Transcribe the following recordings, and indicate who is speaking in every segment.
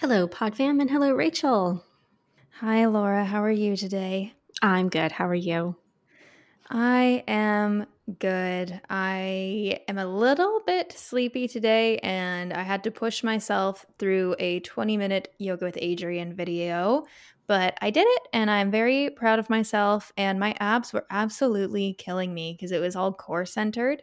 Speaker 1: Hello, Podfam, and hello, Rachel.
Speaker 2: Hi, Laura. How are you today?
Speaker 1: I'm good. How are you?
Speaker 2: I am good. I am a little bit sleepy today, and I had to push myself through a 20 minute Yoga with Adriene video, but I did it, and I'm very proud of myself. And my abs were absolutely killing me because it was all core centered.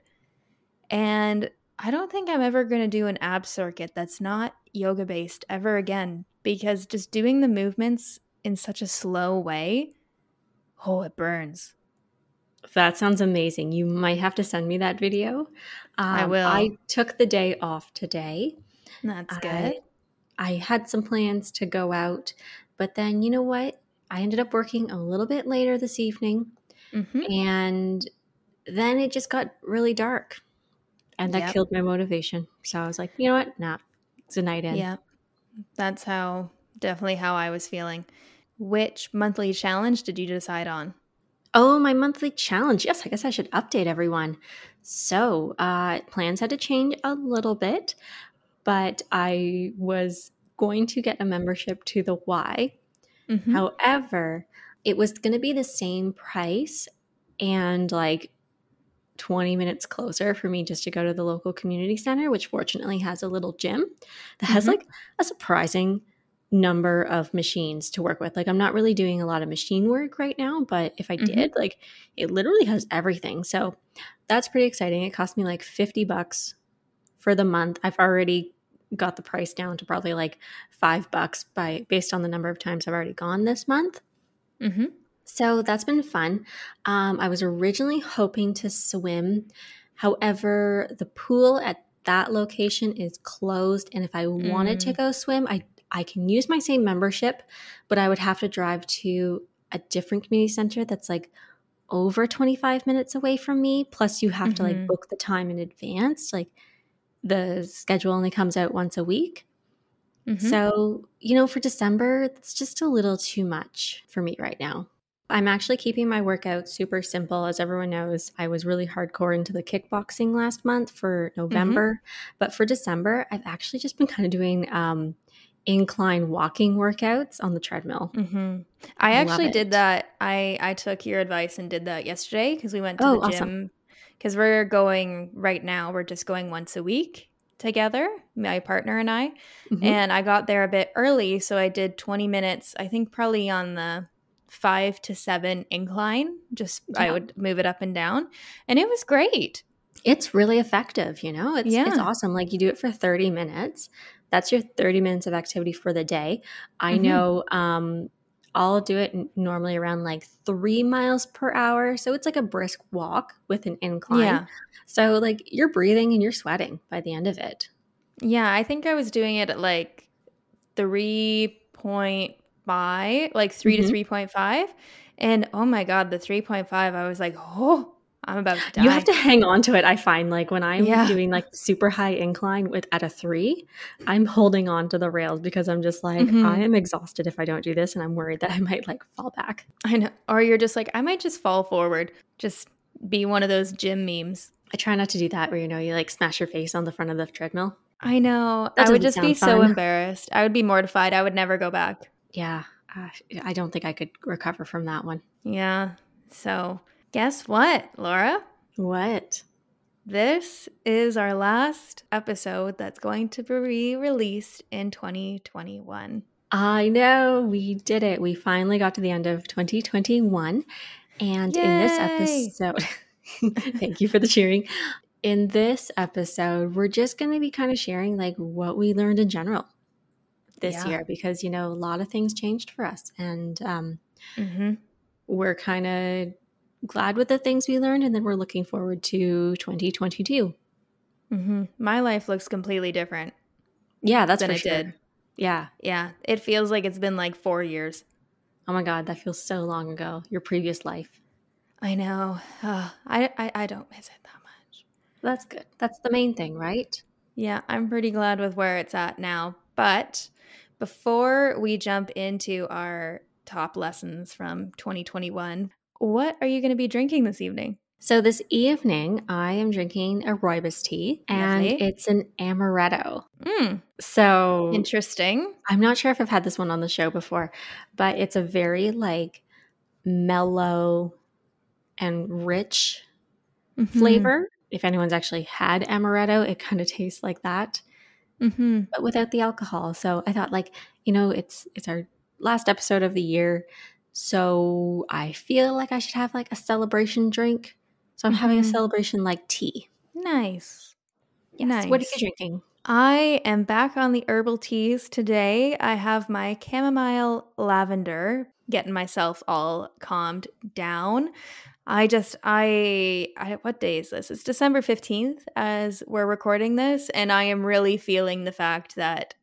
Speaker 2: And I don't think I'm ever going to do an ab circuit that's not yoga based ever again because just doing the movements in such a slow way, oh, it burns.
Speaker 1: That sounds amazing. You might have to send me that video. Um,
Speaker 2: I will.
Speaker 1: I took the day off today.
Speaker 2: That's good.
Speaker 1: I, I had some plans to go out, but then you know what? I ended up working a little bit later this evening,
Speaker 2: hmm
Speaker 1: and then it just got really dark, and that
Speaker 2: Yep.
Speaker 1: killed my motivation. So I was like, you know what? Nah, it's a night in.
Speaker 2: Yeah. That's how, definitely how I was feeling. Which monthly challenge did you decide on?
Speaker 1: Oh, my monthly challenge. Yes, I guess I should update everyone. So, uh, plans had to change a little bit, but I was going to get a membership to the Y.
Speaker 2: Mhm.
Speaker 1: However, it was going to be the same price and like 20 minutes closer for me just to go to the local community center, which fortunately has a little gym that has
Speaker 2: Mhm.
Speaker 1: like a surprising number of machines to work with. Like, I'm not really doing a lot of machine work right now, but if I
Speaker 2: Mhm.
Speaker 1: did, like, it literally has everything. So that's pretty exciting. It cost me like 50 bucks for the month. I've already got the price down to probably like five bucks by based on the number of times I've already gone this month.
Speaker 2: Mhm.
Speaker 1: So that's been fun. Um, I was originally hoping to swim. However, the pool at that location is closed. And if I wanted to
Speaker 2: Mm.
Speaker 1: go swim, I, I can use my same membership, but I would have to drive to a different community center that's like over 25 minutes away from me. Plus, you have to like
Speaker 2: Mhm.
Speaker 1: book the time in advance. Like the schedule only comes out once a week.
Speaker 2: Mhm.
Speaker 1: So, you know, for December, it's just a little too much for me right now. I'm actually keeping my workout super simple. As everyone knows, I was really hardcore into the kickboxing last month for November. But for December, I've actually just been kind of doing um, incline walking workouts on the treadmill.
Speaker 2: Mhm. I
Speaker 1: I
Speaker 2: actually did that. I I took your advice and did that yesterday because we went to
Speaker 1: Oh,
Speaker 2: the gym. Because we're going right now. We're just going once a week together, my partner and I.
Speaker 1: Mhm.
Speaker 2: And I got there a bit early, so I did 20 minutes. I think probably on the five to seven incline. Just I would move it up and down, and it was great.
Speaker 1: It's really effective, you know? It's it's awesome. Like you do it for 30 minutes. That's your 30 minutes of activity for the day. I
Speaker 2: Mhm.
Speaker 1: know um I'll do it normally around like 3 miles per hour. So it's like a brisk walk with an incline.
Speaker 2: Yeah.
Speaker 1: So like you're breathing and you're sweating by the end of it.
Speaker 2: Yeah, I think I was doing it at like 3.5, like 3
Speaker 1: Mhm.
Speaker 2: to 3.5. And oh my God, the 3.5, I was like, oh, I'm about to die.
Speaker 1: You have to hang on to it. I find like when I'm
Speaker 2: Yeah.
Speaker 1: doing like super high incline with at a 3, I'm holding on to the rails because I'm just like
Speaker 2: Mhm.
Speaker 1: I am exhausted if I don't do this and I'm worried that I might like fall back.
Speaker 2: I know. Or you're just like, I might just fall forward. Just be one of those gym memes.
Speaker 1: I try not to do that where you know you like smash your face on the front of the treadmill.
Speaker 2: I know. I would just be
Speaker 1: sound
Speaker 2: so embarrassed. I would be mortified. I would never go back.
Speaker 1: Yeah, uh, I don't think I could recover from that one.
Speaker 2: Yeah. So, guess what, Laura?
Speaker 1: What?
Speaker 2: This is our last episode that's going to be released in 2021.
Speaker 1: I know we did it. We finally got to the end of 2021, and in this episode, thank you for the cheering. In this episode, we're just going to be kind of sharing like what we learned in general this
Speaker 2: Yeah.
Speaker 1: year because you know a lot of things changed for us, and um,
Speaker 2: hmm
Speaker 1: we're kind of glad with the things we learned, and then we're looking forward to 2022.
Speaker 2: hmm My life looks completely different
Speaker 1: Yeah, that's
Speaker 2: than
Speaker 1: for
Speaker 2: it
Speaker 1: sure.
Speaker 2: did.
Speaker 1: Yeah.
Speaker 2: Yeah. It feels like it's been like four years.
Speaker 1: Oh my God, that feels so long ago. Your previous life.
Speaker 2: I know. Ugh, I, I, I don't miss it that much.
Speaker 1: That's good. That's the main thing, right?
Speaker 2: Yeah, I'm pretty glad with where it's at now. But before we jump into our top lessons from 2021, what are you going to be drinking this evening?
Speaker 1: So this evening, I am drinking a rooibos tea, and
Speaker 2: Lovely.
Speaker 1: it's an amaretto.
Speaker 2: Mm,
Speaker 1: So
Speaker 2: interesting.
Speaker 1: I'm not sure if I've had this one on the show before, but it's a very like mellow and rich
Speaker 2: Mhm.
Speaker 1: flavor. If anyone's actually had amaretto, it kind of tastes like that,
Speaker 2: Mhm.
Speaker 1: but without the alcohol. So I thought like, you know, it's it's our last episode of the year, so I feel like I should have like a celebration drink. So I'm having a
Speaker 2: Mhm.
Speaker 1: celebration like tea.
Speaker 2: Nice.
Speaker 1: Yes. What are you drinking?
Speaker 2: I am back on the herbal teas today. I have my chamomile lavender, getting myself all calmed down. I just I, I what day is this? It's December 15th as we're recording this and I am really feeling the fact that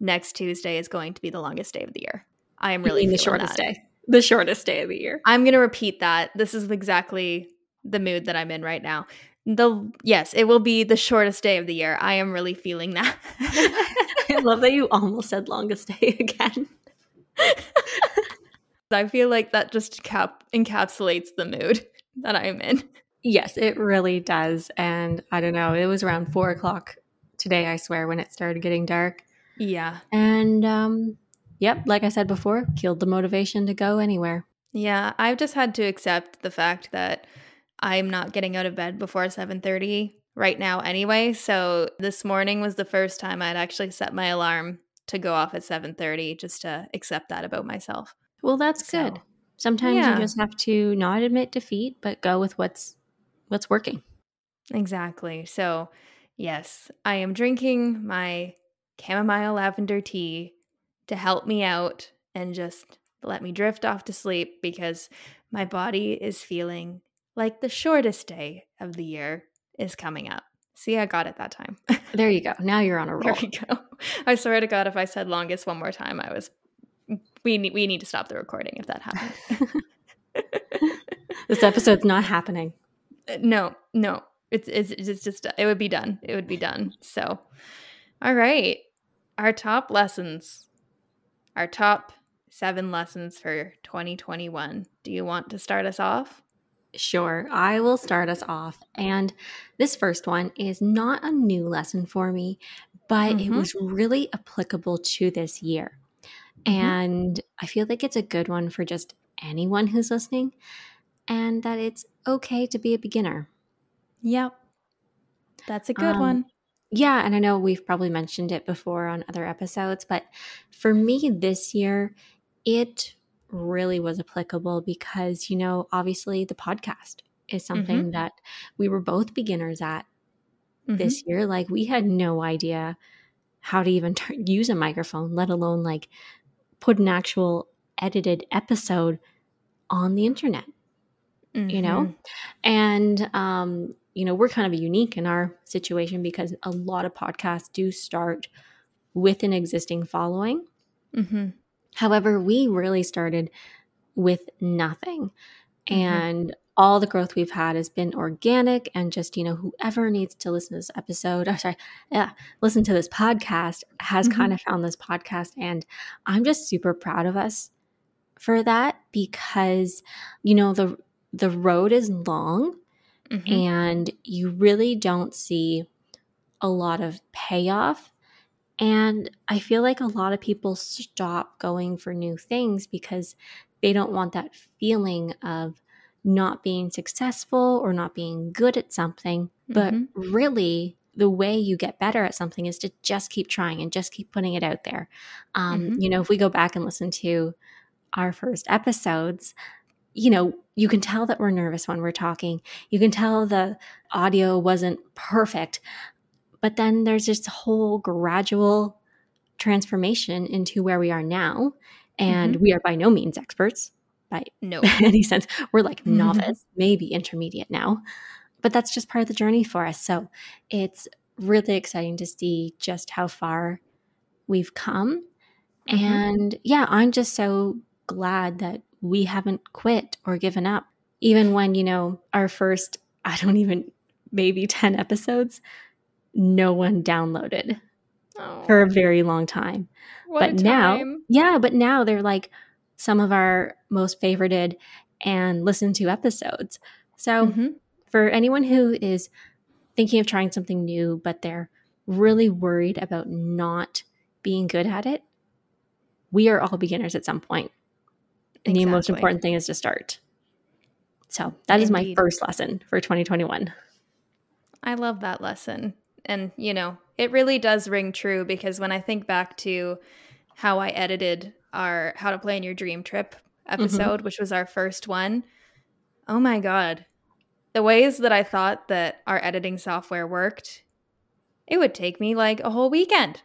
Speaker 2: next Tuesday is going to be the longest day of the year. I am really
Speaker 1: the shortest
Speaker 2: that.
Speaker 1: day. The shortest day of the year.
Speaker 2: I'm going to repeat that. This is exactly the mood that I'm in right now. The yes, it will be the shortest day of the year. I am really feeling that.
Speaker 1: I love that you almost said longest day again.
Speaker 2: I feel like that just cap- encapsulates the mood that I'm in.
Speaker 1: Yes, it really does. And I don't know, it was around four o'clock today, I swear, when it started getting dark.
Speaker 2: Yeah.
Speaker 1: And um, yep, like I said before, killed the motivation to go anywhere.
Speaker 2: Yeah, I've just had to accept the fact that I'm not getting out of bed before 7:30 right now anyway. So this morning was the first time I'd actually set my alarm to go off at 7:30 just to accept that about myself.
Speaker 1: Well, that's
Speaker 2: So,
Speaker 1: good. Sometimes
Speaker 2: yeah.
Speaker 1: you just have to not admit defeat, but go with what's what's working.
Speaker 2: Exactly. So, yes, I am drinking my chamomile lavender tea to help me out and just let me drift off to sleep because my body is feeling like the shortest day of the year is coming up. See, I got it that time.
Speaker 1: There you go. Now you're on a roll.
Speaker 2: there we go. I swear to God, if I said longest one more time, I was. We need we need to stop the recording if that happens.
Speaker 1: This episode's not happening.
Speaker 2: Uh, no, no. It's, it's it's just it would be done. It would be done. So, all right. Our top lessons. Our top 7 lessons for 2021. Do you want to start us off?
Speaker 1: Sure, I will start us off. And this first one is not a new lesson for me, but it
Speaker 2: Mhm.
Speaker 1: was really applicable to this year.
Speaker 2: Mhm.
Speaker 1: And I feel like it's a good one for just anyone who's listening, and that it's okay to be a beginner.
Speaker 2: Yep. That's a good
Speaker 1: Um,
Speaker 2: one.
Speaker 1: Yeah, and I know we've probably mentioned it before on other episodes, but for me this year, it really was applicable because, you know, obviously the podcast is something that we were both beginners at
Speaker 2: Mhm.
Speaker 1: this year. Like, we had no idea how to even tur use a microphone, let alone like put an actual edited episode on the internet you know
Speaker 2: Mhm.
Speaker 1: and um you know we're kind of unique in our situation because a lot of podcasts do start with an existing following
Speaker 2: mm-hmm.
Speaker 1: however we really started with nothing
Speaker 2: Mhm.
Speaker 1: and all the growth we've had has been organic and just you know whoever needs to listen to this episode oh, sorry yeah listen to this podcast has
Speaker 2: Mhm.
Speaker 1: kind of found this podcast and i'm just super proud of us for that because you know the the road is long
Speaker 2: Mhm.
Speaker 1: and you really don't see a lot of payoff. And I feel like a lot of people stop going for new things because they don't want that feeling of not being successful or not being good at something. But
Speaker 2: Mhm.
Speaker 1: really, the way you get better at something is to just keep trying and just keep putting it out there. Um,
Speaker 2: Mhm.
Speaker 1: You know, if we go back and listen to our first episodes, you know, you can tell that we're nervous when we're talking. You can tell the audio wasn't perfect. But then there's this whole gradual transformation into where we are now. And we are by no means experts by
Speaker 2: No.
Speaker 1: any sense. We're like novice, maybe intermediate now. But that's just part of the journey for us. So it's really exciting to see just how far we've come.
Speaker 2: Mhm.
Speaker 1: And yeah, I'm just so glad that we haven't quit or given up. Even when, you know, our first, I don't even, maybe 10 episodes, no one downloaded for a very long time.
Speaker 2: what
Speaker 1: but now, yeah, but now they're like some of our most favorited and listened to episodes. So, mm-hmm. for anyone who is thinking of trying something new, but they're really worried about not being good at it, we are all beginners at some point. And exactly. the most important thing is to start. So that Indeed. is my first lesson for 2021.
Speaker 2: I love that lesson. And, you know, it really does ring true because when I think back to how I edited our How to Plan Your Dream Trip mm-hmm. episode, mm-hmm. which was our first one, oh my God. The ways that I thought that our editing software worked, it would take me like a whole weekend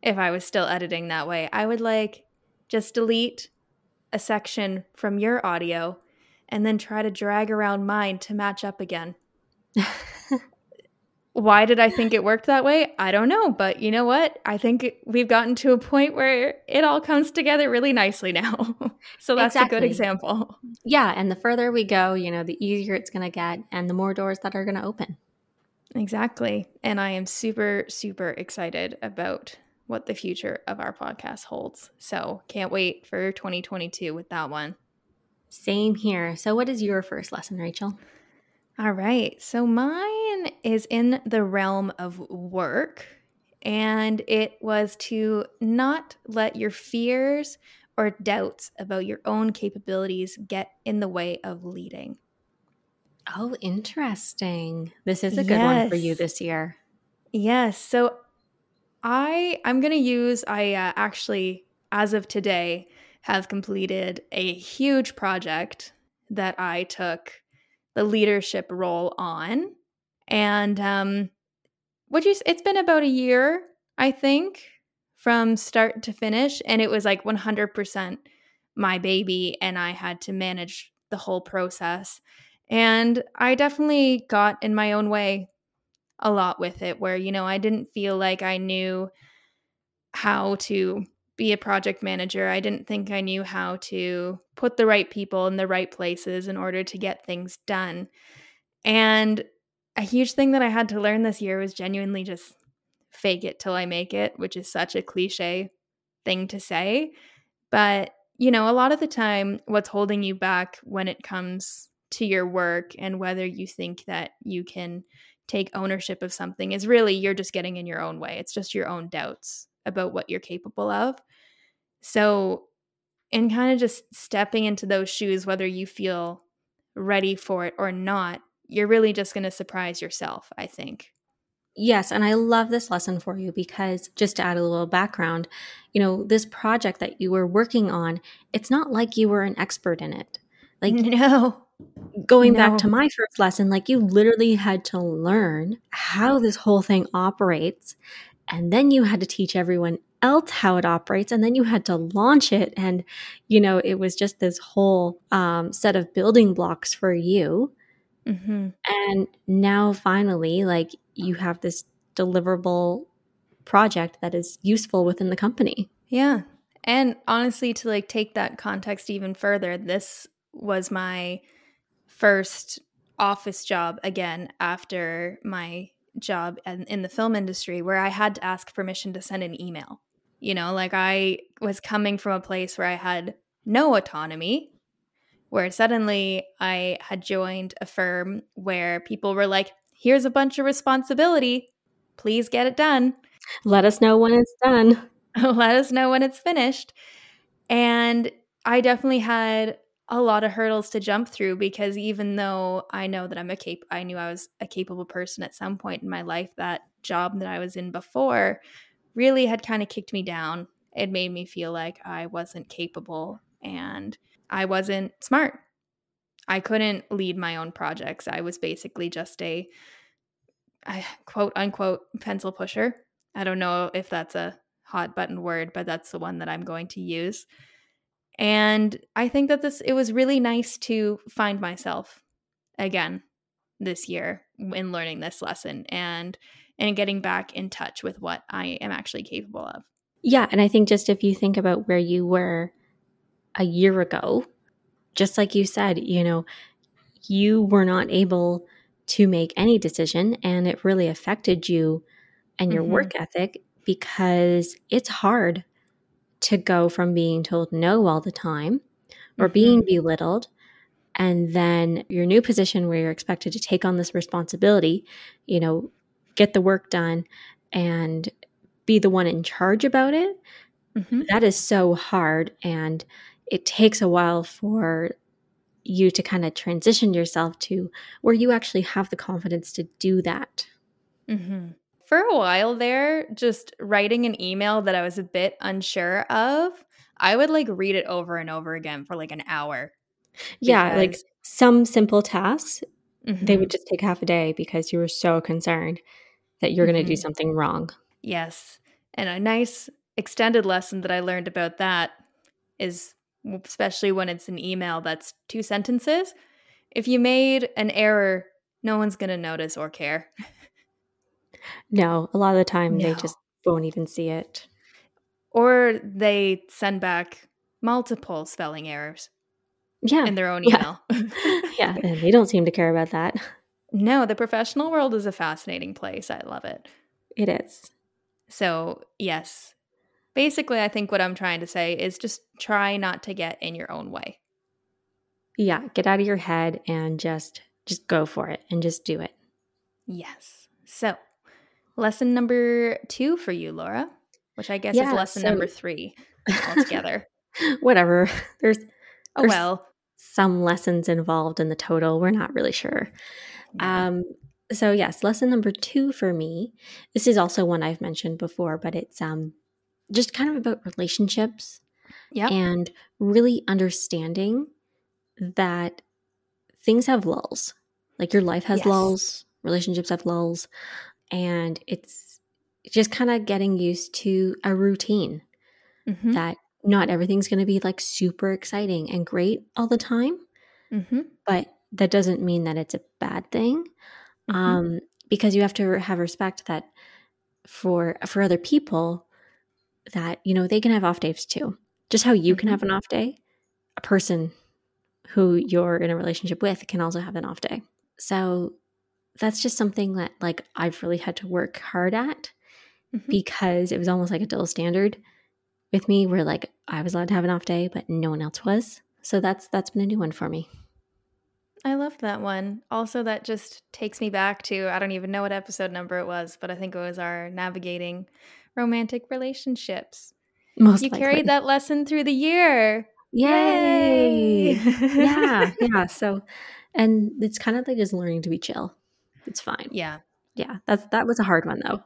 Speaker 2: if I was still editing that way. I would like just delete a section from your audio and then try to drag around mine to match up again. Why did I think it worked that way? I don't know, but you know what? I think we've gotten to a point where it all comes together really nicely now. so that's exactly. a good example.
Speaker 1: Yeah, and the further we go, you know, the easier it's going to get and the more doors that are going to open.
Speaker 2: Exactly. And I am super super excited about what the future of our podcast holds. So, can't wait for 2022 with that one.
Speaker 1: Same here. So, what is your first lesson, Rachel?
Speaker 2: All right. So, mine is in the realm of work, and it was to not let your fears or doubts about your own capabilities get in the way of leading.
Speaker 1: Oh, interesting. This is a good yes. one for you this year.
Speaker 2: Yes. So, I I'm going to use I uh, actually as of today have completed a huge project that I took the leadership role on. And um, what you, it's been about a year, I think, from start to finish. And it was like 100% my baby, and I had to manage the whole process. And I definitely got in my own way a lot with it, where, you know, I didn't feel like I knew how to be a project manager. I didn't think I knew how to put the right people in the right places in order to get things done. And a huge thing that I had to learn this year was genuinely just fake it till I make it, which is such a cliche thing to say. But, you know, a lot of the time, what's holding you back when it comes to your work and whether you think that you can take ownership of something is really you're just getting in your own way. It's just your own doubts about what you're capable of. So, in kind of just stepping into those shoes, whether you feel ready for it or not, you're really just going to surprise yourself, I think.
Speaker 1: Yes, and I love this lesson for you because just to add a little background, you know, this project that you were working on, it's not like you were an expert in it. Like
Speaker 2: no.
Speaker 1: Going no. back to my first lesson, like you literally had to learn how this whole thing operates and then you had to teach everyone else how it operates and then you had to launch it and you know it was just this whole um, set of building blocks for you. Mm-hmm. and now finally like you have this deliverable project that is useful within the company.
Speaker 2: Yeah. And honestly to like take that context even further this was my first office job again after my job in, in the film industry where I had to ask permission to send an email. You know, like I was coming from a place where I had no autonomy, where suddenly I had joined a firm where people were like, here's a bunch of responsibility. Please get it done.
Speaker 1: Let us know when it's done.
Speaker 2: Let us know when it's finished. And I definitely had a lot of hurdles to jump through because even though I know that I'm a cap I knew I was a capable person at some point in my life that job that I was in before really had kind of kicked me down. It made me feel like I wasn't capable and I wasn't smart. I couldn't lead my own projects. I was basically just a I, quote unquote pencil pusher. I don't know if that's a hot button word, but that's the one that I'm going to use. And I think that this it was really nice to find myself again this year in learning this lesson and and getting back in touch with what I am actually capable of.
Speaker 1: Yeah, and I think just if you think about where you were a year ago, just like you said, you know, you were not able to make any decision and it really affected you and your mm-hmm. work ethic because it's hard to go from being told no all the time or mm-hmm. being belittled And then your new position where you're expected to take on this responsibility, you know, get the work done and be the one in charge about it. Mm-hmm. That is so hard. And it takes a while for you to kind of transition yourself to where you actually have the confidence to do that.
Speaker 2: Mm-hmm. For a while there, just writing an email that I was a bit unsure of, I would like read it over and over again for like an hour.
Speaker 1: Yeah, like some simple tasks, mm-hmm. they would mm-hmm. just take half a day because you were so concerned that you're mm-hmm. going to do something wrong.
Speaker 2: Yes. And a nice extended lesson that I learned about that is especially when it's an email that's two sentences. If you made an error, no one's going to notice or care.
Speaker 1: No, a lot of the time no. they just won't even see it.
Speaker 2: Or they send back multiple spelling errors.
Speaker 1: Yeah.
Speaker 2: In their own email.
Speaker 1: Yeah. yeah. And they don't seem to care about that.
Speaker 2: No, the professional world is a fascinating place. I love it.
Speaker 1: It is.
Speaker 2: So, yes. Basically, I think what I'm trying to say is just try not to get in your own way.
Speaker 1: Yeah, get out of your head and just just go for it and just do it.
Speaker 2: Yes. So, lesson number 2 for you, Laura, which I guess yeah, is lesson so, number 3 altogether.
Speaker 1: Whatever. There's,
Speaker 2: oh, there's oh well.
Speaker 1: Some lessons involved in the total. We're not really sure. Yeah. Um so yes, lesson number 2 for me. This is also one I've mentioned before, but it's um just kind of about relationships.
Speaker 2: Yeah.
Speaker 1: And really understanding that things have lulls. Like your life has yes. lulls, relationships have lulls, and it's just kind of getting used to a routine mm-hmm. that not everything's going to be like super exciting and great all the time. Mm-hmm. But that doesn't mean that it's a bad thing. Mm-hmm. Um, because you have to have respect that for for other people that you know they can have off days too just how you can mm-hmm. have an off day a person who you're in a relationship with can also have an off day so that's just something that like i've really had to work hard at mm-hmm. because it was almost like a double standard with me where like i was allowed to have an off day but no one else was so that's that's been a new one for me
Speaker 2: I love that one. Also, that just takes me back to I don't even know what episode number it was, but I think it was our navigating romantic relationships. Most you likely. carried that lesson through the year.
Speaker 1: Yay! Yay. yeah, yeah. So, and it's kind of like just learning to be chill. It's fine.
Speaker 2: Yeah,
Speaker 1: yeah. That's that was a hard one though.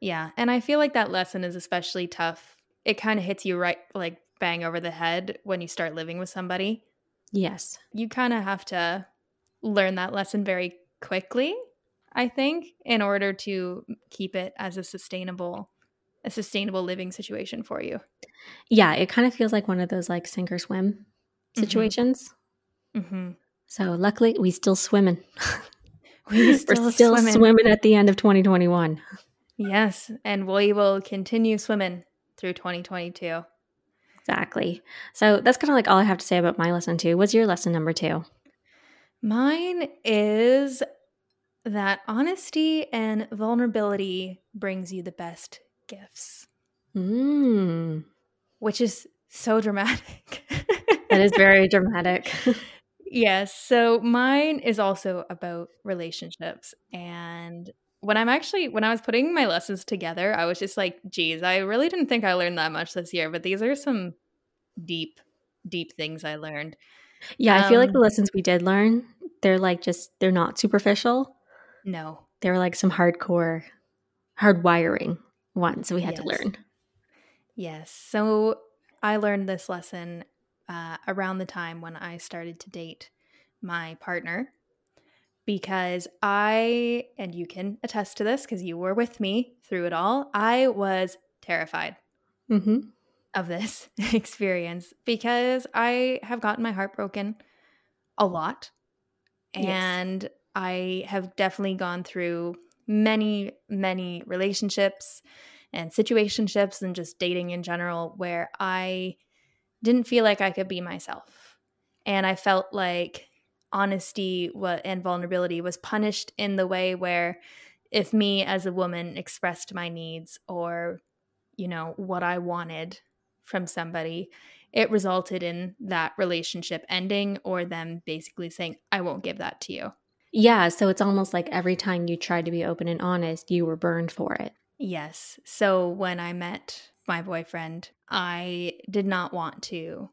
Speaker 2: Yeah, and I feel like that lesson is especially tough. It kind of hits you right, like bang over the head when you start living with somebody.
Speaker 1: Yes,
Speaker 2: you kind of have to learn that lesson very quickly. I think in order to keep it as a sustainable a sustainable living situation for you.
Speaker 1: Yeah, it kind of feels like one of those like sink or swim mm-hmm. situations. Mm-hmm. So luckily, we still swimming. We still We're still swimming. swimming at the end of 2021.
Speaker 2: Yes, and we will continue swimming through 2022.
Speaker 1: Exactly. So that's kind of like all I have to say about my lesson two. What's your lesson number two?
Speaker 2: Mine is that honesty and vulnerability brings you the best gifts. Mm. Which is so dramatic.
Speaker 1: that is very dramatic.
Speaker 2: yes. So mine is also about relationships. And when I'm actually, when I was putting my lessons together, I was just like, geez, I really didn't think I learned that much this year, but these are some deep, deep things I learned.
Speaker 1: Yeah. Um, I feel like the um, lessons we did learn, they're like just, they're not superficial.
Speaker 2: No.
Speaker 1: They're like some hardcore hard wiring one, so we had yes. to learn.
Speaker 2: Yes. So I learned this lesson uh, around the time when I started to date my partner because I, and you can attest to this because you were with me through it all, I was terrified mm-hmm. of this experience because I have gotten my heart broken a lot. And yes. I have definitely gone through many, many relationships and situationships and just dating in general where I didn't feel like I could be myself. And I felt like honesty and vulnerability was punished in the way where if me as a woman expressed my needs or, you know, what I wanted from somebody, it resulted in that relationship ending or them basically saying, I won't give that to you.
Speaker 1: Yeah. So it's almost like every time you tried to be open and honest, you were burned for it.
Speaker 2: Yes. So when I met my boyfriend, I did not want to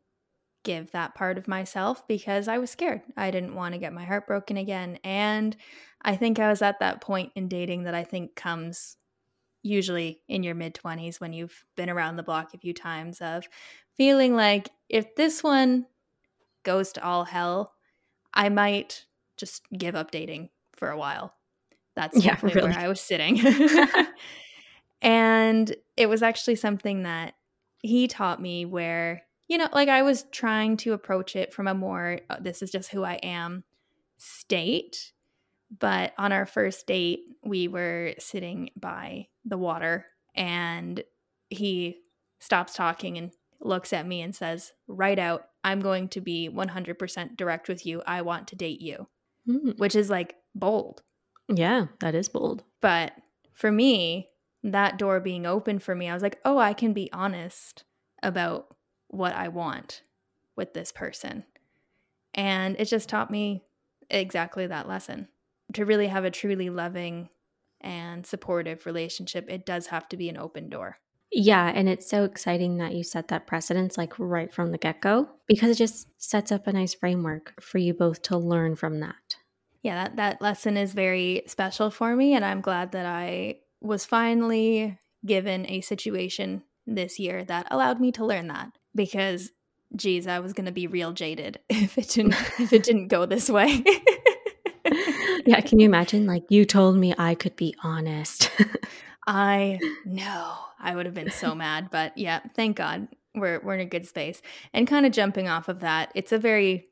Speaker 2: give that part of myself because I was scared. I didn't want to get my heart broken again. And I think I was at that point in dating that I think comes usually in your mid 20s when you've been around the block a few times of feeling like if this one goes to all hell, I might just give up dating for a while. That's yeah, really. where I was sitting. and it was actually something that he taught me where, you know, like I was trying to approach it from a more, uh, this is just who I am state. But on our first date, we were sitting by the water and he stops talking and looks at me and says, Right out, I'm going to be 100% direct with you. I want to date you, mm. which is like bold.
Speaker 1: Yeah, that is bold.
Speaker 2: But for me, that door being open for me, I was like, Oh, I can be honest about what I want with this person. And it just taught me exactly that lesson. To really have a truly loving and supportive relationship, it does have to be an open door.
Speaker 1: Yeah, and it's so exciting that you set that precedence like right from the get go because it just sets up a nice framework for you both to learn from that.
Speaker 2: Yeah, that, that lesson is very special for me, and I'm glad that I was finally given a situation this year that allowed me to learn that because geez, I was gonna be real jaded if it didn't if it didn't go this way.
Speaker 1: yeah, can you imagine? Like you told me I could be honest.
Speaker 2: I know. I would have been so mad, but yeah, thank God we're we're in a good space. And kind of jumping off of that, it's a very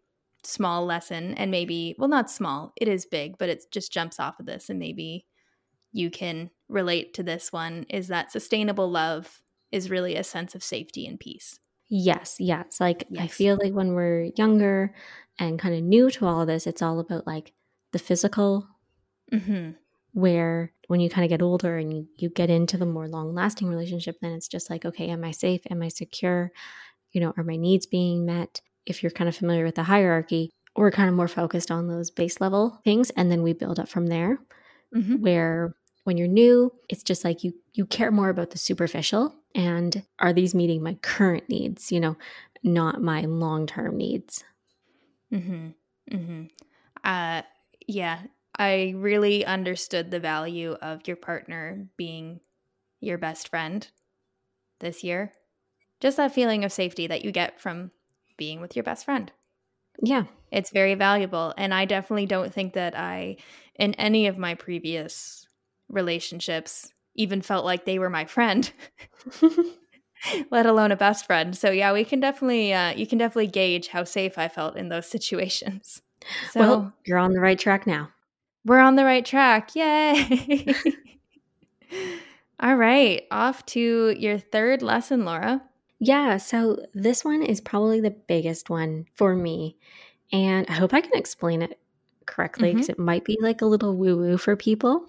Speaker 2: small lesson and maybe well not small, it is big, but it just jumps off of this and maybe you can relate to this one is that sustainable love is really a sense of safety and peace.
Speaker 1: Yes, yes. Like yes. I feel like when we're younger and kind of new to all of this, it's all about like the physical mm-hmm where when you kind of get older and you, you get into the more long lasting relationship then it's just like okay am i safe am i secure you know are my needs being met if you're kind of familiar with the hierarchy we're kind of more focused on those base level things and then we build up from there mm-hmm. where when you're new it's just like you you care more about the superficial and are these meeting my current needs you know not my long-term needs
Speaker 2: mm-hmm. Mm-hmm. Uh, yeah I really understood the value of your partner being your best friend this year. Just that feeling of safety that you get from being with your best friend.
Speaker 1: Yeah.
Speaker 2: It's very valuable. And I definitely don't think that I, in any of my previous relationships, even felt like they were my friend, let alone a best friend. So, yeah, we can definitely, uh, you can definitely gauge how safe I felt in those situations.
Speaker 1: So, well, you're on the right track now.
Speaker 2: We're on the right track. Yay. All right, off to your third lesson, Laura.
Speaker 1: Yeah, so this one is probably the biggest one for me. And I hope I can explain it correctly because mm-hmm. it might be like a little woo woo for people.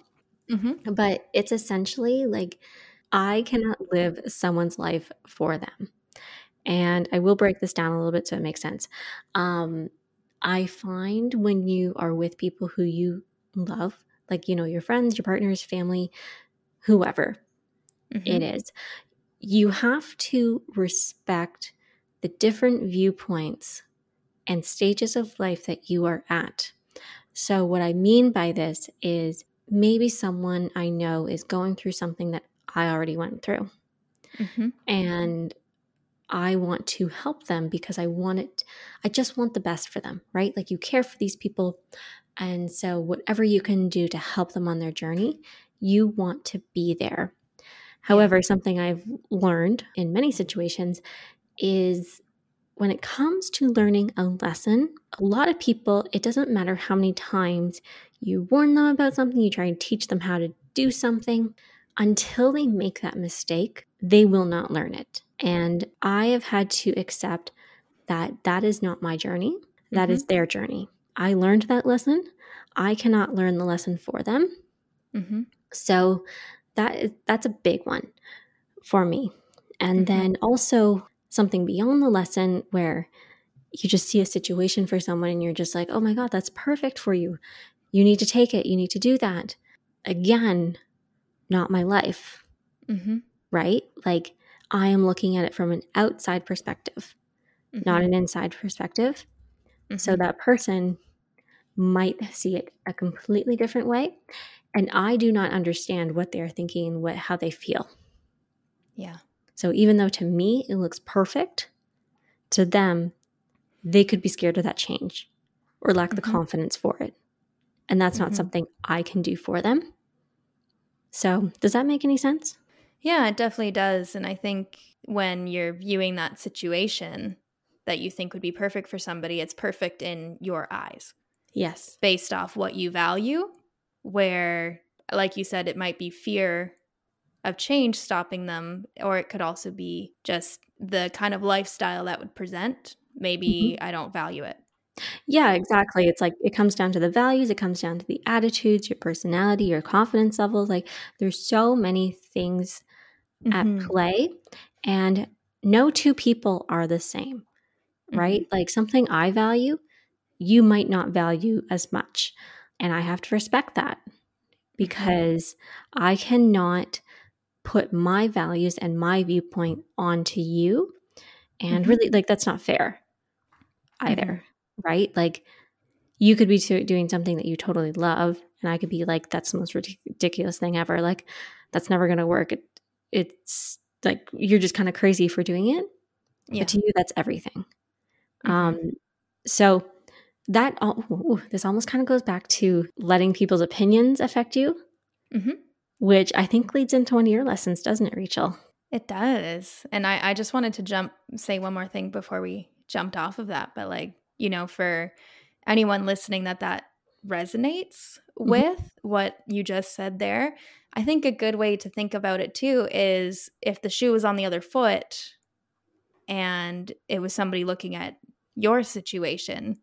Speaker 1: Mm-hmm. But it's essentially like I cannot live someone's life for them. And I will break this down a little bit so it makes sense. Um, I find when you are with people who you love, like, you know, your friends, your partners, family, whoever mm-hmm. it is, you have to respect the different viewpoints and stages of life that you are at. So, what I mean by this is maybe someone I know is going through something that I already went through. Mm-hmm. And I want to help them because I want it, I just want the best for them, right? Like you care for these people. And so, whatever you can do to help them on their journey, you want to be there. However, something I've learned in many situations is when it comes to learning a lesson, a lot of people, it doesn't matter how many times you warn them about something, you try and teach them how to do something, until they make that mistake, they will not learn it. And I have had to accept that that is not my journey, That mm-hmm. is their journey. I learned that lesson. I cannot learn the lesson for them. Mm-hmm. So that is that's a big one for me. And mm-hmm. then also something beyond the lesson where you just see a situation for someone and you're just like, oh my God, that's perfect for you. You need to take it. You need to do that. Again, not my life. Mm-hmm. Right? Like I am looking at it from an outside perspective, mm-hmm. not an inside perspective. Mm-hmm. So that person might see it a completely different way. And I do not understand what they're thinking, what how they feel.
Speaker 2: Yeah.
Speaker 1: So even though to me it looks perfect, to them, they could be scared of that change or lack the mm-hmm. confidence for it. And that's not mm-hmm. something I can do for them. So, does that make any sense?
Speaker 2: Yeah, it definitely does. And I think when you're viewing that situation that you think would be perfect for somebody, it's perfect in your eyes.
Speaker 1: Yes.
Speaker 2: Based off what you value, where, like you said, it might be fear of change stopping them, or it could also be just the kind of lifestyle that would present. Maybe mm-hmm. I don't value it.
Speaker 1: Yeah, exactly. It's like it comes down to the values, it comes down to the attitudes, your personality, your confidence levels. Like there's so many things mm-hmm. at play, and no two people are the same, mm-hmm. right? Like something I value, you might not value as much. And I have to respect that mm-hmm. because I cannot put my values and my viewpoint onto you. And mm-hmm. really, like, that's not fair either, mm-hmm. Right? Like, you could be doing something that you totally love, and I could be like, that's the most ridiculous thing ever. Like, that's never going to work. It, it's like you're just kind of crazy for doing it. Yeah. But to you, that's everything. Mm-hmm. Um, so that oh, this almost kind of goes back to letting people's opinions affect you. Mm-hmm which I think leads into one of your lessons, doesn't it, Rachel?
Speaker 2: It does. And I, I just wanted to jump, say one more thing before we jumped off of that. But, like, you know, for anyone listening that that resonates mm-hmm. with what you just said there, I think a good way to think about it too is if the shoe was on the other foot and it was somebody looking at your situation,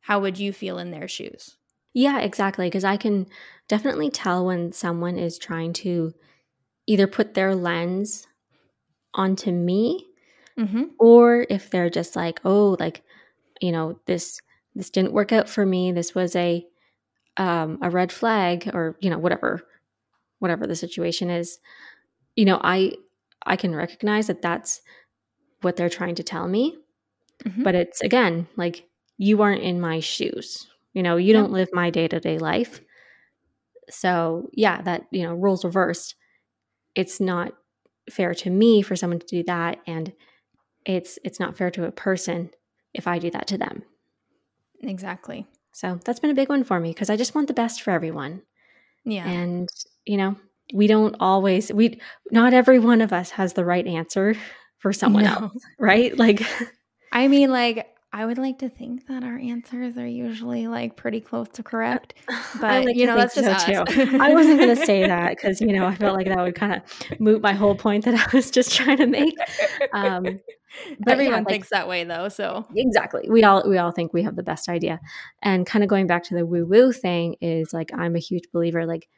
Speaker 2: how would you feel in their shoes?
Speaker 1: Yeah, exactly. Because I can definitely tell when someone is trying to either put their lens onto me mm-hmm. or if they're just like, oh, like, you know, this this didn't work out for me. This was a um, a red flag, or you know, whatever, whatever the situation is. You know, I I can recognize that that's what they're trying to tell me, mm-hmm. but it's again like you aren't in my shoes you know, you don't live my day to day life. So, yeah, that, you know, rules reversed. It's not fair to me for someone to do that and it's it's not fair to a person if I do that to them.
Speaker 2: Exactly.
Speaker 1: So, that's been a big one for me because I just want the best for everyone.
Speaker 2: Yeah.
Speaker 1: And, you know, we don't always we not every one of us has the right answer for someone no. else, right? Like
Speaker 2: I mean like I would like to think that our answers are usually like pretty close to correct, but like you know that's just so us.
Speaker 1: too. I wasn't going to say that because you know I felt like that would kind of moot my whole point that I was just trying to make. Um,
Speaker 2: but Everyone yeah, like, thinks that way though, so
Speaker 1: exactly. We all we all think we have the best idea, and kind of going back to the woo woo thing is like I'm a huge believer like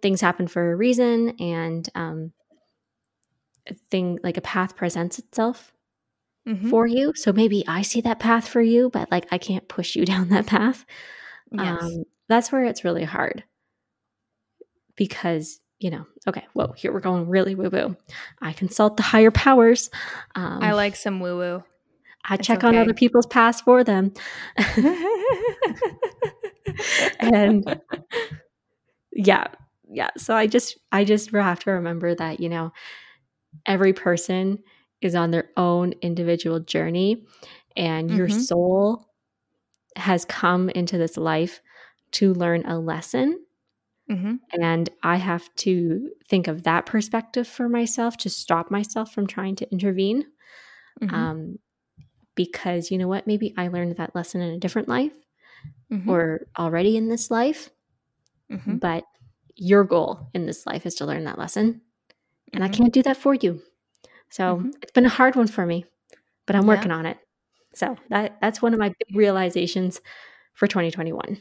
Speaker 1: things happen for a reason, and um, a thing like a path presents itself mm-hmm. for you. So maybe I see that path for you, but like I can't push you down that path. Yes. Um, that's where it's really hard because you know, okay, whoa, here we're going really woo woo. I consult the higher powers.
Speaker 2: Um, I like some woo woo.
Speaker 1: I it's check okay. on other people's past for them. and yeah, yeah. So I just, I just have to remember that, you know, every person is on their own individual journey and mm-hmm. your soul has come into this life to learn a lesson. Mm-hmm. And I have to think of that perspective for myself to stop myself from trying to intervene. Mm-hmm. Um, because you know what? Maybe I learned that lesson in a different life mm-hmm. or already in this life. Mm-hmm. But your goal in this life is to learn that lesson. And I mm-hmm. can't do that for you. So mm-hmm. it's been a hard one for me, but I'm yeah. working on it. So that that's one of my big realizations for 2021.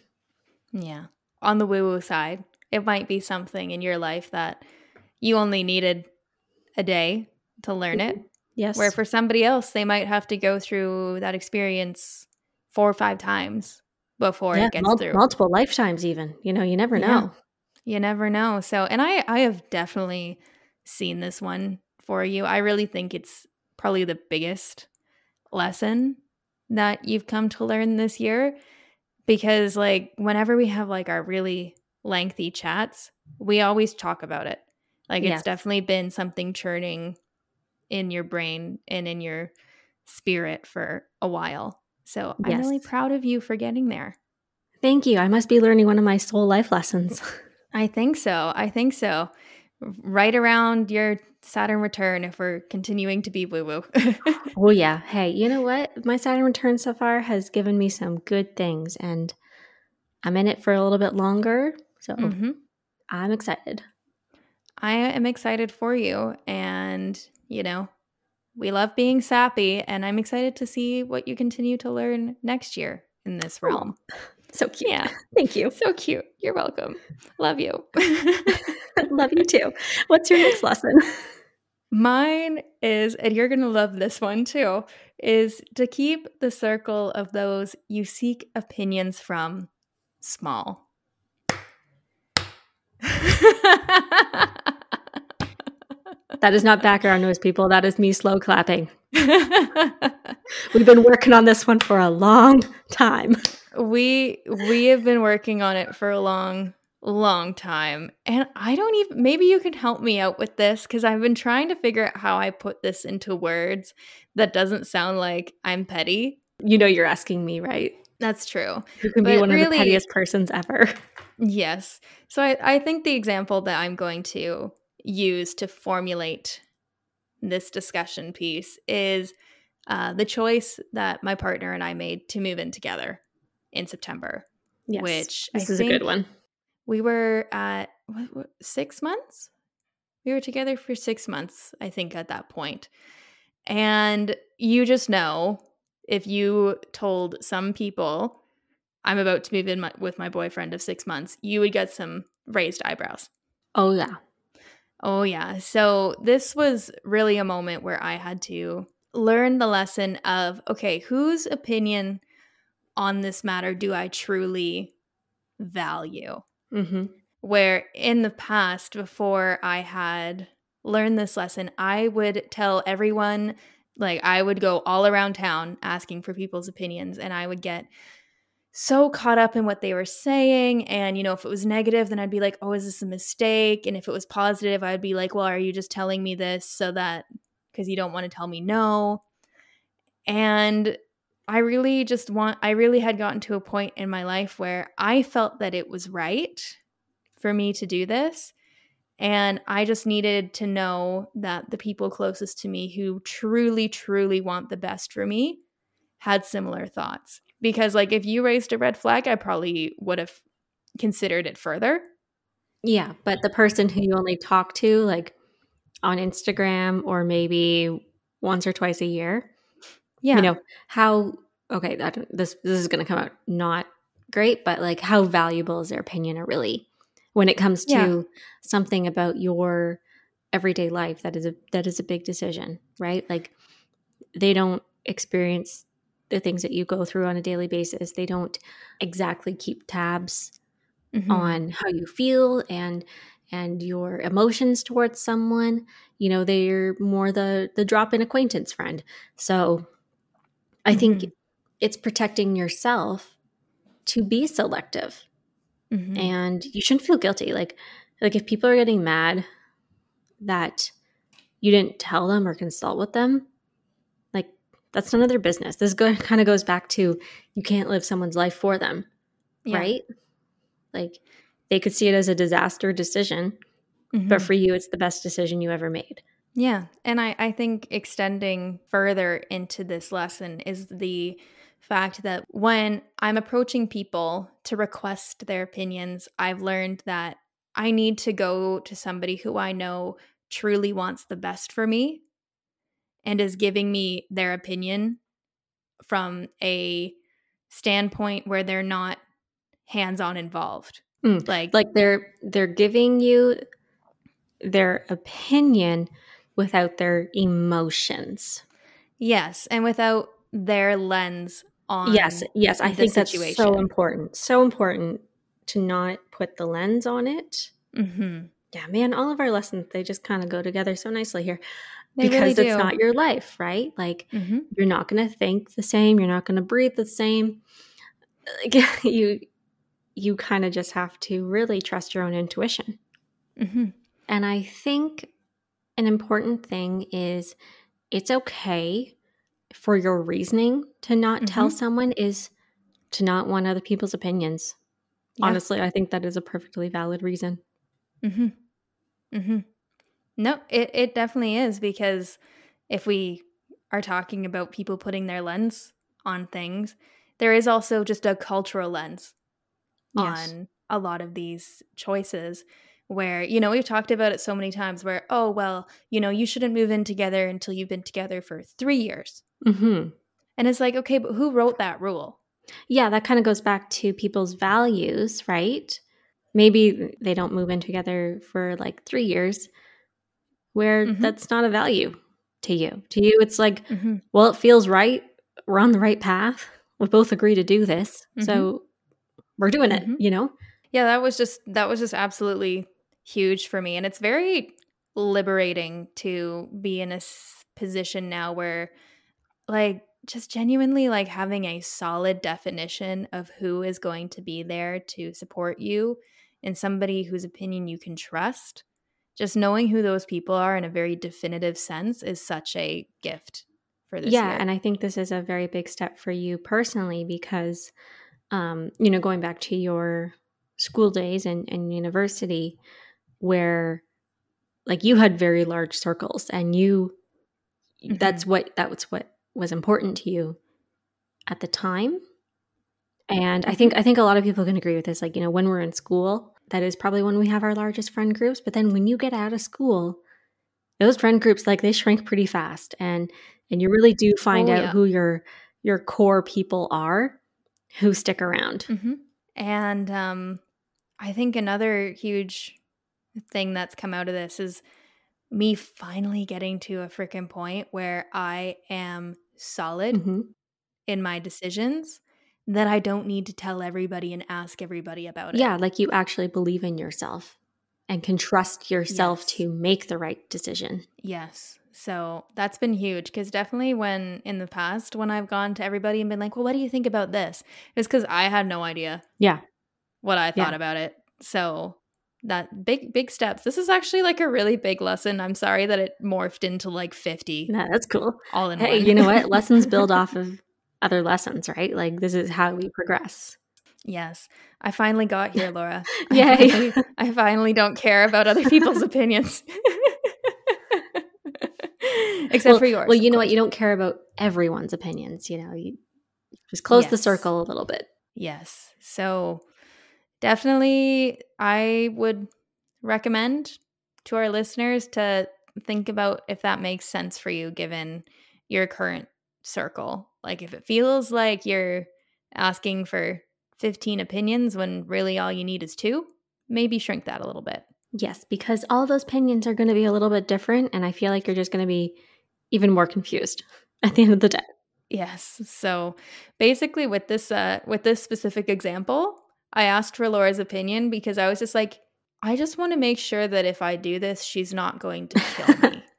Speaker 2: Yeah. On the woo woo side, it might be something in your life that you only needed a day to learn mm-hmm. it
Speaker 1: Yes.
Speaker 2: Where for somebody else, they might have to go through that experience four or five times before
Speaker 1: yeah,
Speaker 2: it gets
Speaker 1: mul-
Speaker 2: through.
Speaker 1: multiple lifetimes even. You know, you never
Speaker 2: Yeah.
Speaker 1: know.
Speaker 2: You never know. So, and I I have definitely seen this one for you. I really think it's probably the biggest lesson that you've come to learn this year because like whenever we have like our really lengthy chats, we always talk about it. Like
Speaker 1: Yes.
Speaker 2: it's definitely been something churning in your brain and in your spirit for a while. So, I'm really proud of you for getting there.
Speaker 1: Thank you. I must be learning one of my soul life lessons.
Speaker 2: I think so. I think so. Right around your Saturn return, if we're continuing to be woo woo.
Speaker 1: oh yeah. Hey, you know what? My Saturn return so far has given me some good things and I'm in it for a little bit longer. So
Speaker 2: hmm
Speaker 1: I'm excited.
Speaker 2: I am excited for you. And, you know, we love being sappy. And I'm excited to see what you continue to learn next year in this realm.
Speaker 1: So cute.
Speaker 2: Yeah.
Speaker 1: Thank you.
Speaker 2: So cute. You're welcome. Love you.
Speaker 1: Love you too. What's your next lesson?
Speaker 2: Mine is, and you're going to love this one too, is to keep the circle of those you seek opinions from small.
Speaker 1: That is not background noise, people. That is me slow clapping. We've been working on this one for a long time.
Speaker 2: we we have been working on it for a long long time and i don't even maybe you can help me out with this because i've been trying to figure out how i put this into words that doesn't sound like i'm petty
Speaker 1: You know you're asking me, right?
Speaker 2: that's true
Speaker 1: You can be
Speaker 2: But
Speaker 1: one of the pettiest persons ever.
Speaker 2: yes so I, I think the example that i'm going to use to formulate this discussion piece is uh, the choice that my partner and i made to move in together in september
Speaker 1: Yes.
Speaker 2: Which
Speaker 1: this
Speaker 2: I
Speaker 1: is a good one.
Speaker 2: We were at what, what, six months? We were together for six months i think at that point. And you just know if you told some people i'm about to move in my, with my boyfriend of six months you would get some raised eyebrows.
Speaker 1: Oh yeah.
Speaker 2: oh yeah. So this was really a moment where i had to learn the lesson of okay whose opinion on this matter do i truly value
Speaker 1: Mm-hmm.
Speaker 2: where in the past before i had learned this lesson i would tell everyone like i would go all around town asking for people's opinions and i would get so caught up in what they were saying and you know if it was negative then i'd be like oh is this a mistake and if it was positive i'd be like well are you just telling me this so that because you don't want to tell me no and i really just want i really had gotten to a point in my life where i felt that it was right for me to do this. And I just needed to know that the people closest to me who truly, truly want the best for me had similar thoughts. Because, like, if you raised a red flag, I probably would have considered it further.
Speaker 1: Yeah, but the person who you only talk to, like on Instagram or maybe once or twice a year,
Speaker 2: Yeah.
Speaker 1: you know how. Okay, that, this this is going to come out not great, but like how valuable is their opinion or really when it comes to
Speaker 2: Yeah.
Speaker 1: something about your everyday life that is a that is a big decision, right? Like they don't experience the things that you go through on a daily basis. They don't exactly keep tabs
Speaker 2: Mhm.
Speaker 1: on how you feel and and your emotions towards someone you know they're more the the drop in acquaintance friend so i think
Speaker 2: Mhm.
Speaker 1: it's protecting yourself to be selective
Speaker 2: Mhm.
Speaker 1: and you shouldn't feel guilty like like if people are getting mad that you didn't tell them or consult with them like that's none of their business this go, kind of goes back to you can't live someone's life for them
Speaker 2: Yeah.
Speaker 1: right? Like they could see it as a disaster decision,
Speaker 2: Mhm.
Speaker 1: but for you, it's the best decision you ever made.
Speaker 2: Yeah. And I, I think extending further into this lesson is the fact that when I'm approaching people to request their opinions, I've learned that I need to go to somebody who I know truly wants the best for me and is giving me their opinion from a standpoint where they're not hands-on involved.
Speaker 1: Mm.
Speaker 2: Like,
Speaker 1: Like they're they're giving you their opinion without their emotions.
Speaker 2: Yes, and without their lens on
Speaker 1: Yes, yes, I
Speaker 2: the
Speaker 1: think that's so important. So important to not put the lens on it.
Speaker 2: Mhm.
Speaker 1: Yeah, man, all of our lessons they just kind of go together so nicely here
Speaker 2: They really
Speaker 1: because it's
Speaker 2: do.
Speaker 1: not your life, right? Like
Speaker 2: Mhm.
Speaker 1: you're not going to think the same, you're not going to breathe the same. Like, you you kind of just have to really trust your own intuition.
Speaker 2: Mhm.
Speaker 1: And I think an important thing is it's okay for your reasoning to not tell
Speaker 2: Mhm.
Speaker 1: someone is to not want other people's opinions.
Speaker 2: Yeah.
Speaker 1: Honestly, I think that is a perfectly valid reason.
Speaker 2: Mm-hmm. Mm-hmm. No, it it definitely is because if we are talking about people putting their lens on things, there is also just a cultural lens
Speaker 1: Yes.
Speaker 2: on a lot of these choices where you know we've talked about it so many times where oh well you know you shouldn't move in together until you've been together for 3 years
Speaker 1: hmm
Speaker 2: and it's like okay but who wrote that rule
Speaker 1: Yeah, that kind of goes back to people's values, right? Maybe they don't move in together for like three years, where
Speaker 2: Mhm.
Speaker 1: that's not a value to you. To you, it's like,
Speaker 2: mm-hmm.
Speaker 1: well, it feels right. We're on the right path. We both agree to do this. So we're doing it,
Speaker 2: Mhm.
Speaker 1: you know?
Speaker 2: yeah that was just that was just absolutely huge for me and it's very liberating to be in a position now where like just genuinely like having a solid definition of who is going to be there to support you and somebody whose opinion you can trust just knowing who those people are in a very definitive sense is such a gift for this
Speaker 1: yeah
Speaker 2: year.
Speaker 1: and i think this is a very big step for you personally because um, you know going back to your school days and, and university where like you had very large circles and you that's what that was what was important to you at the time. And i think i think a lot of people can agree with this like you know when we're in school that is probably when we have our largest friend groups but then when you get out of school those friend groups like they shrink pretty fast and and you really do find
Speaker 2: Oh,
Speaker 1: out
Speaker 2: yeah.
Speaker 1: who your your core people are who stick around.
Speaker 2: Hmm And um, I think another huge thing that's come out of this is me finally getting to a freaking point where I am solid
Speaker 1: Mhm.
Speaker 2: in my decisions that I don't need to tell everybody and ask everybody about it.
Speaker 1: yeah like you actually believe in yourself and can trust yourself
Speaker 2: Yes.
Speaker 1: to make the right decision
Speaker 2: Yes. So that's been huge because definitely when in the past, when I've gone to everybody and been like, well, what do you think about this? It's because I had no idea
Speaker 1: yeah
Speaker 2: what I thought
Speaker 1: Yeah.
Speaker 2: about it. So that big, big steps. This is actually like a really big lesson. I'm sorry that it morphed into like 50
Speaker 1: no, that's cool
Speaker 2: all in
Speaker 1: hey
Speaker 2: one.
Speaker 1: you know what lessons build off of other lessons right like this is how we progress
Speaker 2: yes. I finally got here, Laura. I
Speaker 1: Yay.
Speaker 2: finally, I finally don't care about other people's opinions. Except
Speaker 1: well,
Speaker 2: for yours.
Speaker 1: well you know what you don't care about everyone's opinions you know you just close the circle a little bit
Speaker 2: Yes. So definitely, I would recommend to our listeners to think about if that makes sense for you given your current circle. Like if it feels like you're asking for 15 opinions when really all you need is two, maybe shrink that a little bit.
Speaker 1: yes because all those opinions are going to be a little bit different and i feel like you're just going to be even more confused at the end of the day
Speaker 2: Yes. So basically with this uh with this specific example, I asked for Laura's opinion because I was just like I just want to make sure that if I do this, she's not going to kill me.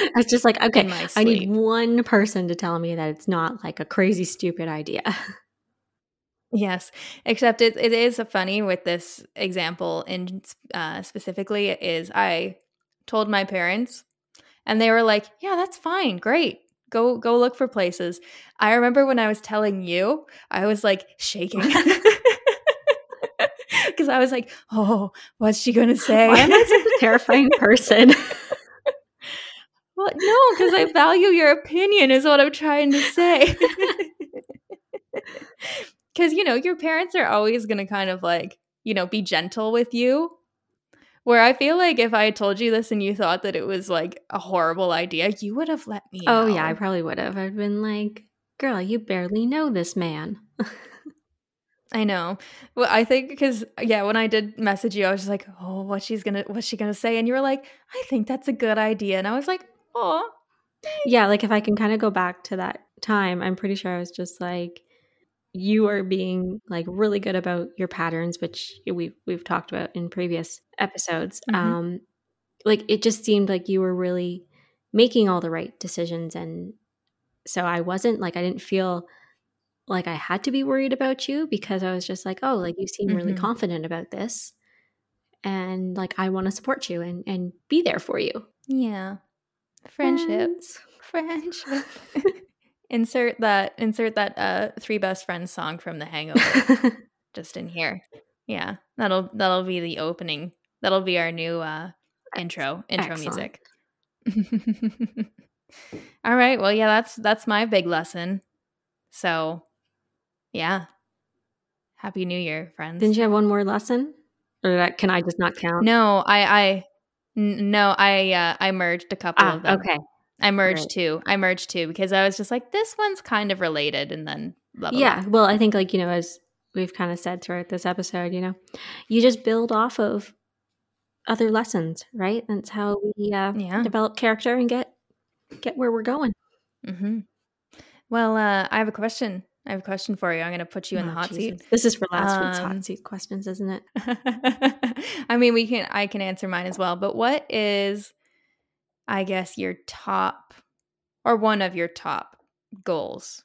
Speaker 1: I was just like, okay, I need one person to tell me that it's not like a crazy, stupid idea.
Speaker 2: yes. Except it, it is funny with this example in uh, specifically is I told my parents and they were like, "Yeah, that's fine. Great. Go go look for places." I remember when I was telling you, I was like shaking. Cuz I was like, "Oh, what's she going to say?"
Speaker 1: Why am I such a terrifying person?
Speaker 2: well, no, cuz I value your opinion is what I'm trying to say. Cuz you know, your parents are always going to kind of like, you know, be gentle with you where I feel like if I told you this and you thought that it was like a horrible idea, you would have let me
Speaker 1: oh,
Speaker 2: know.
Speaker 1: yeah, I probably would have. I'd been like, girl, you barely know this man.
Speaker 2: I know. Well, I think because yeah, when I did message you, I was just like, "Oh, what she's gonna, what's she gonna say?" And you were like, "I think that's a good idea," and I was like, Oh,
Speaker 1: yeah, like if I can kind of go back to that time, I'm pretty sure I was just like, you are being like really good about your patterns, which we've we've talked about in previous episodes.
Speaker 2: Mhm.
Speaker 1: Um, like it just seemed like you were really making all the right decisions, and so I wasn't like I didn't feel like I had to be worried about you because I was just like, oh, like you seem really
Speaker 2: Mhm.
Speaker 1: confident about this, and like I want to support you and and be there for you.
Speaker 2: yeah. Friendships.
Speaker 1: Friends.
Speaker 2: Friendship. insert that insert that uh three best friends song from the hangover just in here. Yeah. That'll that'll be the opening. That'll be our new uh intro intro
Speaker 1: Excellent.
Speaker 2: music. All right. Well, yeah, that's that's my big lesson. So, yeah. Happy New Year, friends.
Speaker 1: Didn't you have one more lesson, or that, can I just not count?
Speaker 2: No, I I n- no, I uh I merged a couple
Speaker 1: Ah,
Speaker 2: of them.
Speaker 1: okay.
Speaker 2: I merged
Speaker 1: Right.
Speaker 2: two. I merged two because I was just like, this one's kind of related, and then blah, blah,
Speaker 1: Yeah.
Speaker 2: blah.
Speaker 1: Well, I think like you know, as we've kind of said throughout this episode, you know, you just build off of other lessons, right? That's how we uh,
Speaker 2: Yeah.
Speaker 1: develop character and get get where we're going.
Speaker 2: Mm-hmm. Well, uh, I have a question. I have a question for you. I'm going to put you in the
Speaker 1: Oh,
Speaker 2: hot
Speaker 1: Jesus.
Speaker 2: seat.
Speaker 1: This is for last week's
Speaker 2: Um,
Speaker 1: hot seat questions, isn't it?
Speaker 2: I mean, we can. I can answer mine as well. But what is, I guess, your top or one of your top goals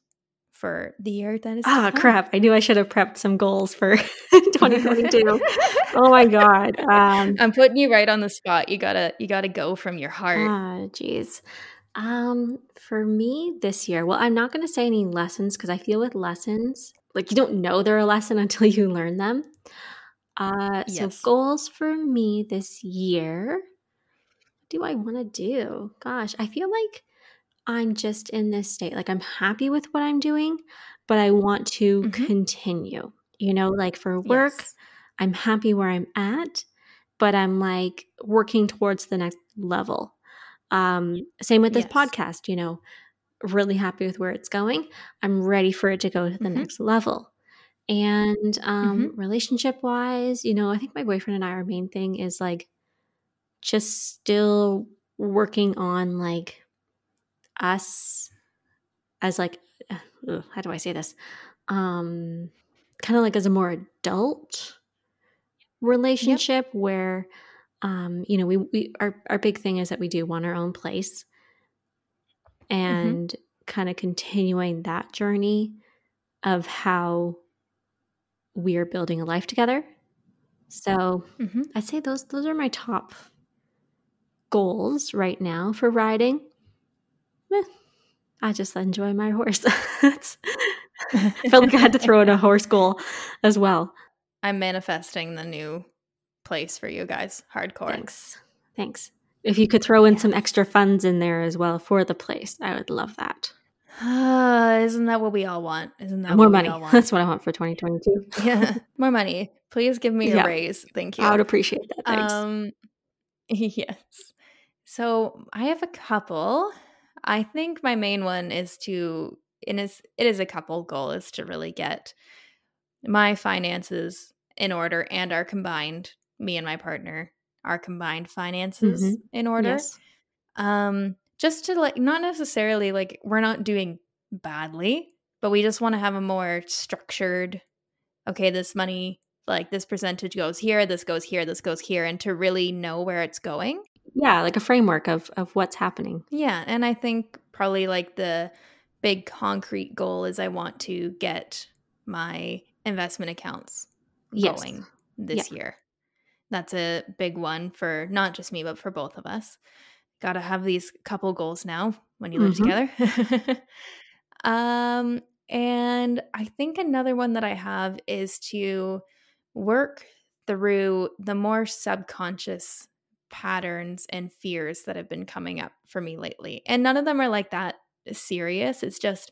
Speaker 2: for the year that is? to
Speaker 1: Ah,
Speaker 2: come?
Speaker 1: crap! I knew I should have prepped some goals for 2022. oh my god. Um,
Speaker 2: I'm putting you right on the spot. You gotta, you gotta go from your heart.
Speaker 1: Ah, jeez. Um, for me this year, well, I'm not going to say any lessons because I feel with lessons, like you don't know they're a lesson until you learn them. Uh, so goals for me this year. What do I want to do? Gosh, I feel like I'm just in this state. Like I'm happy with what I'm doing, but I want to
Speaker 2: Mhm.
Speaker 1: continue. You know, like for work,
Speaker 2: Yes.
Speaker 1: I'm happy where I'm at, but I'm like working towards the next level. Um, same with this
Speaker 2: Yes.
Speaker 1: podcast, you know, really happy with where it's going. I'm ready for it to go to the
Speaker 2: Mhm.
Speaker 1: next level. And um,
Speaker 2: Mm-hmm.
Speaker 1: relationship wise, you know, I think my boyfriend and I, our main thing is like just still working on like us as like, ugh, how do I say this? Um, kind of like as a more adult relationship where um you know we, we our, our big thing is that we do want our own place and kind of continuing that journey of how we are building a life together. So
Speaker 2: hmm
Speaker 1: i'd say those those are my top goals right now for riding. Eh, i just enjoy my horse. I felt like i had to throw in a horse goal as well.
Speaker 2: I'm manifesting the new place for you guys. Hardcore.
Speaker 1: Thanks. Thanks. If you could throw in
Speaker 2: Yeah.
Speaker 1: some extra funds in there as well for the place, I would love that.
Speaker 2: Ah, isn't that what we all want? Isn't that
Speaker 1: More
Speaker 2: what
Speaker 1: money.
Speaker 2: we all want?
Speaker 1: That's what I want for 2022.
Speaker 2: yeah, more money. Please give me
Speaker 1: Yeah.
Speaker 2: a raise. Thank you.
Speaker 1: I would appreciate that. Thanks.
Speaker 2: Um, yes. So I have a couple. I think my main one is to, and is it is a couple goal is to really get my finances in order and our combined, me and my partner, our combined finances
Speaker 1: Mhm.
Speaker 2: in order.
Speaker 1: yes.
Speaker 2: Um, just to like not necessarily like we're not doing badly, but we just want to have a more structured, okay, this money, like this percentage goes here, this goes here, this goes here, and to really know where it's going.
Speaker 1: Yeah, like a framework of of what's happening.
Speaker 2: Yeah. And I think probably like the big concrete goal is I want to get my investment accounts
Speaker 1: Yes.
Speaker 2: going this year. That's a big one for not just me, but for both of us. Got to have these couple goals now when you live
Speaker 1: Mhm.
Speaker 2: together. um, and I think another one that I have is to work through the more subconscious patterns and fears that have been coming up for me lately. And none of them are like that serious. It's just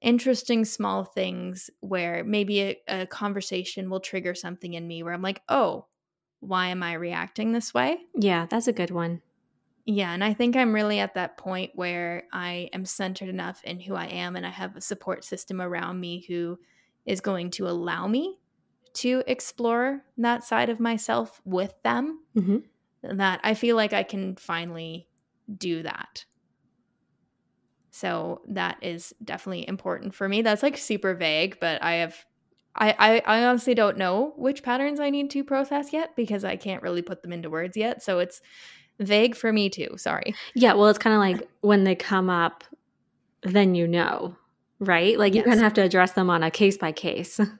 Speaker 2: interesting small things where maybe a, a conversation will trigger something in me where I'm like, oh, why am I reacting this way?
Speaker 1: Yeah, that's a good one.
Speaker 2: Yeah, and I think I'm really at that point where I am centered enough in who I am and I have a support system around me who is going to allow me to explore that side of myself with them
Speaker 1: hmm
Speaker 2: that I feel like I can finally do that. So that is definitely important for me. That's like super vague, but I have I, I, I honestly don't know which patterns I need to process yet because I can't really put them into words yet. So it's vague for me too. Sorry.
Speaker 1: Yeah, well, it's kind of like when they come up, then you know, right? Like yes. you kind of have to address them on a case by case.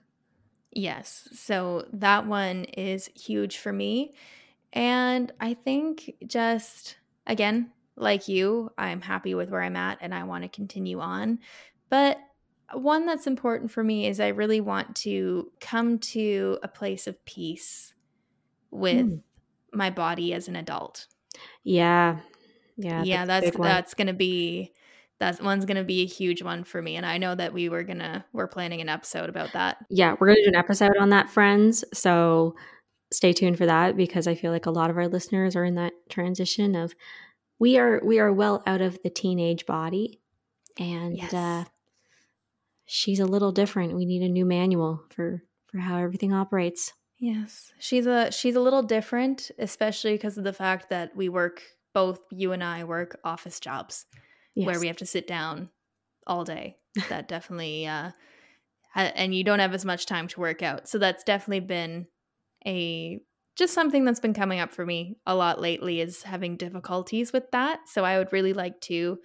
Speaker 2: Yes. So that one is huge for me. And I think just, again, like you, I'm happy with where I'm at and I want to continue on. But one that's important for me is I really want to come to a place of peace with mm. my body as an adult.
Speaker 1: Yeah. Yeah.
Speaker 2: Yeah, that's that's, that's going to be that one's going to be a huge one for me and I know that we were going to we're planning an episode about that.
Speaker 1: Yeah, we're going to do an episode on that friends. So stay tuned for that because I feel like a lot of our listeners are in that transition of we are we are well out of the teenage body and yes. uh she's a little different. We need a new manual for for how everything operates.
Speaker 2: Yes. She's a she's a little different, especially because of the fact that we work both you and I work office jobs yes. where we have to sit down all day. That definitely uh and you don't have as much time to work out. So that's definitely been a just something that's been coming up for me a lot lately is having difficulties with that. So I would really like to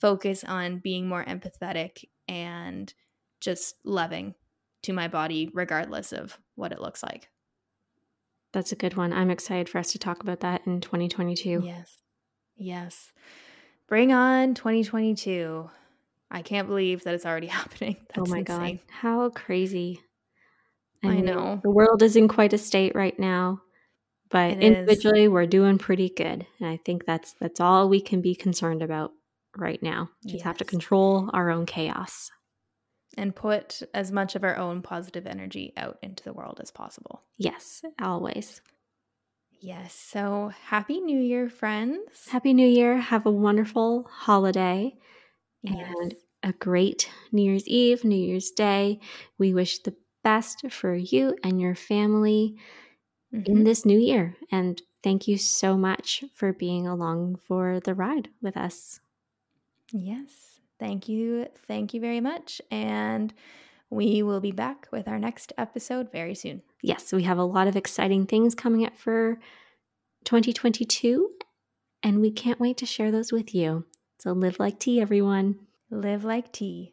Speaker 2: focus on being more empathetic and just loving to my body, regardless of what it looks like.
Speaker 1: That's a good one. I'm excited for us to talk about that in 2022.
Speaker 2: Yes. Yes. Bring on 2022. I can't believe that it's already happening. Oh that's
Speaker 1: oh my
Speaker 2: insane.
Speaker 1: God. How crazy.
Speaker 2: I, I know.
Speaker 1: The world is in quite a state right now, but it individually is. we're doing pretty good. And I think that's that's all we can be concerned about right now. Just yes. have to control our own chaos
Speaker 2: and put as much of our own positive energy out into the world as possible.
Speaker 1: Yes, always.
Speaker 2: Yes. So happy New Year, friends.
Speaker 1: Happy New Year. Have a wonderful holiday yes. and a great New Year's Eve, New Year's Day. We wish the best for you and your family mm-hmm. in this new year. And thank you so much for being along for the ride with us.
Speaker 2: Yes. Thank you. Thank you very much. And we will be back with our next episode very soon.
Speaker 1: Yes, we have a lot of exciting things coming up for 2022, and we can't wait to share those with you. So live like tea, everyone.
Speaker 2: Live like tea.